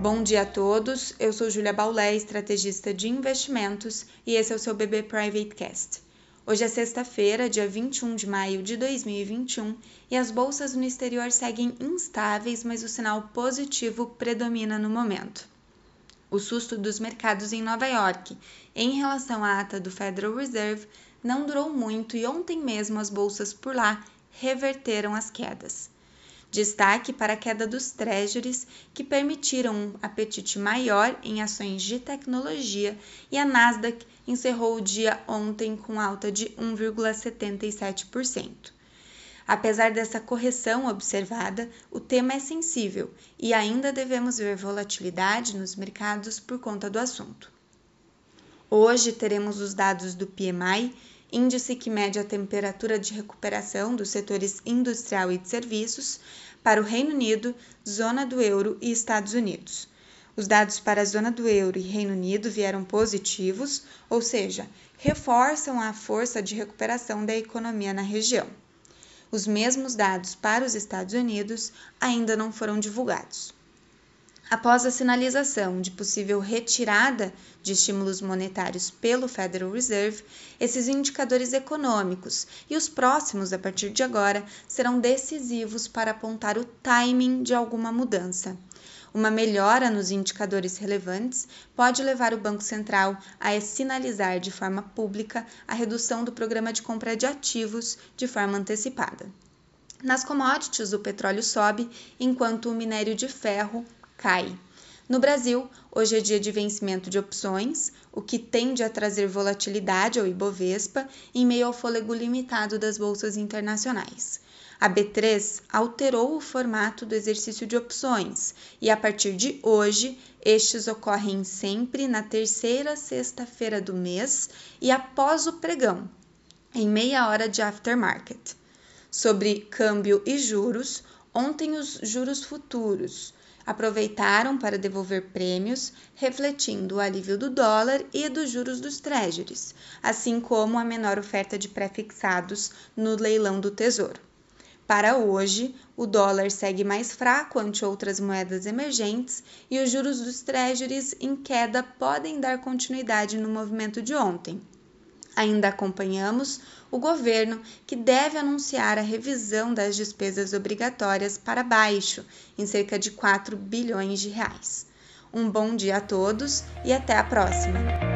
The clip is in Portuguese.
Bom dia a todos, eu sou Julia Baulé, estrategista de investimentos, e esse é o seu BB Private Cast. Hoje é sexta-feira, dia 21 de maio de 2021, e as bolsas no exterior seguem instáveis, mas o sinal positivo predomina no momento. O susto dos mercados em Nova York em relação à ata do Federal Reserve não durou muito e ontem mesmo as bolsas por lá reverteram as quedas. Destaque para a queda dos treasuries, que permitiram um apetite maior em ações de tecnologia, e a Nasdaq encerrou o dia ontem com alta de 1,77%. Apesar dessa correção observada, o tema é sensível e ainda devemos ver volatilidade nos mercados por conta do assunto. Hoje teremos os dados do PMI índice que mede a temperatura de recuperação dos setores industrial e de serviços para o Reino Unido, zona do euro e Estados Unidos. Os dados para a zona do euro e Reino Unido vieram positivos, ou seja, reforçam a força de recuperação da economia na região. Os mesmos dados para os Estados Unidos ainda não foram divulgados. Após a sinalização de possível retirada de estímulos monetários pelo Federal Reserve, esses indicadores econômicos e os próximos a partir de agora serão decisivos para apontar o timing de alguma mudança. Uma melhora nos indicadores relevantes pode levar o Banco Central a sinalizar de forma pública a redução do programa de compra de ativos de forma antecipada. Nas commodities, o petróleo sobe, enquanto o minério de ferro cai. No Brasil, hoje é dia de vencimento de opções, o que tende a trazer volatilidade ao Ibovespa em meio ao fôlego limitado das bolsas internacionais. A B3 alterou o formato do exercício de opções e, a partir de hoje, estes ocorrem sempre na terceira sexta-feira do mês e após o pregão, em meia hora de aftermarket. Sobre câmbio e juros, ontem os juros futuros aproveitaram para devolver prêmios, refletindo o alívio do dólar e dos juros dos treasuries, assim como a menor oferta de pré-fixados no leilão do Tesouro. Para hoje, o dólar segue mais fraco ante outras moedas emergentes e os juros dos treasuries em queda podem dar continuidade no movimento de ontem, Ainda acompanhamos o governo, que deve anunciar a revisão das despesas obrigatórias para baixo, em cerca de 4 bilhões de reais. Um bom dia a todos e até a próxima!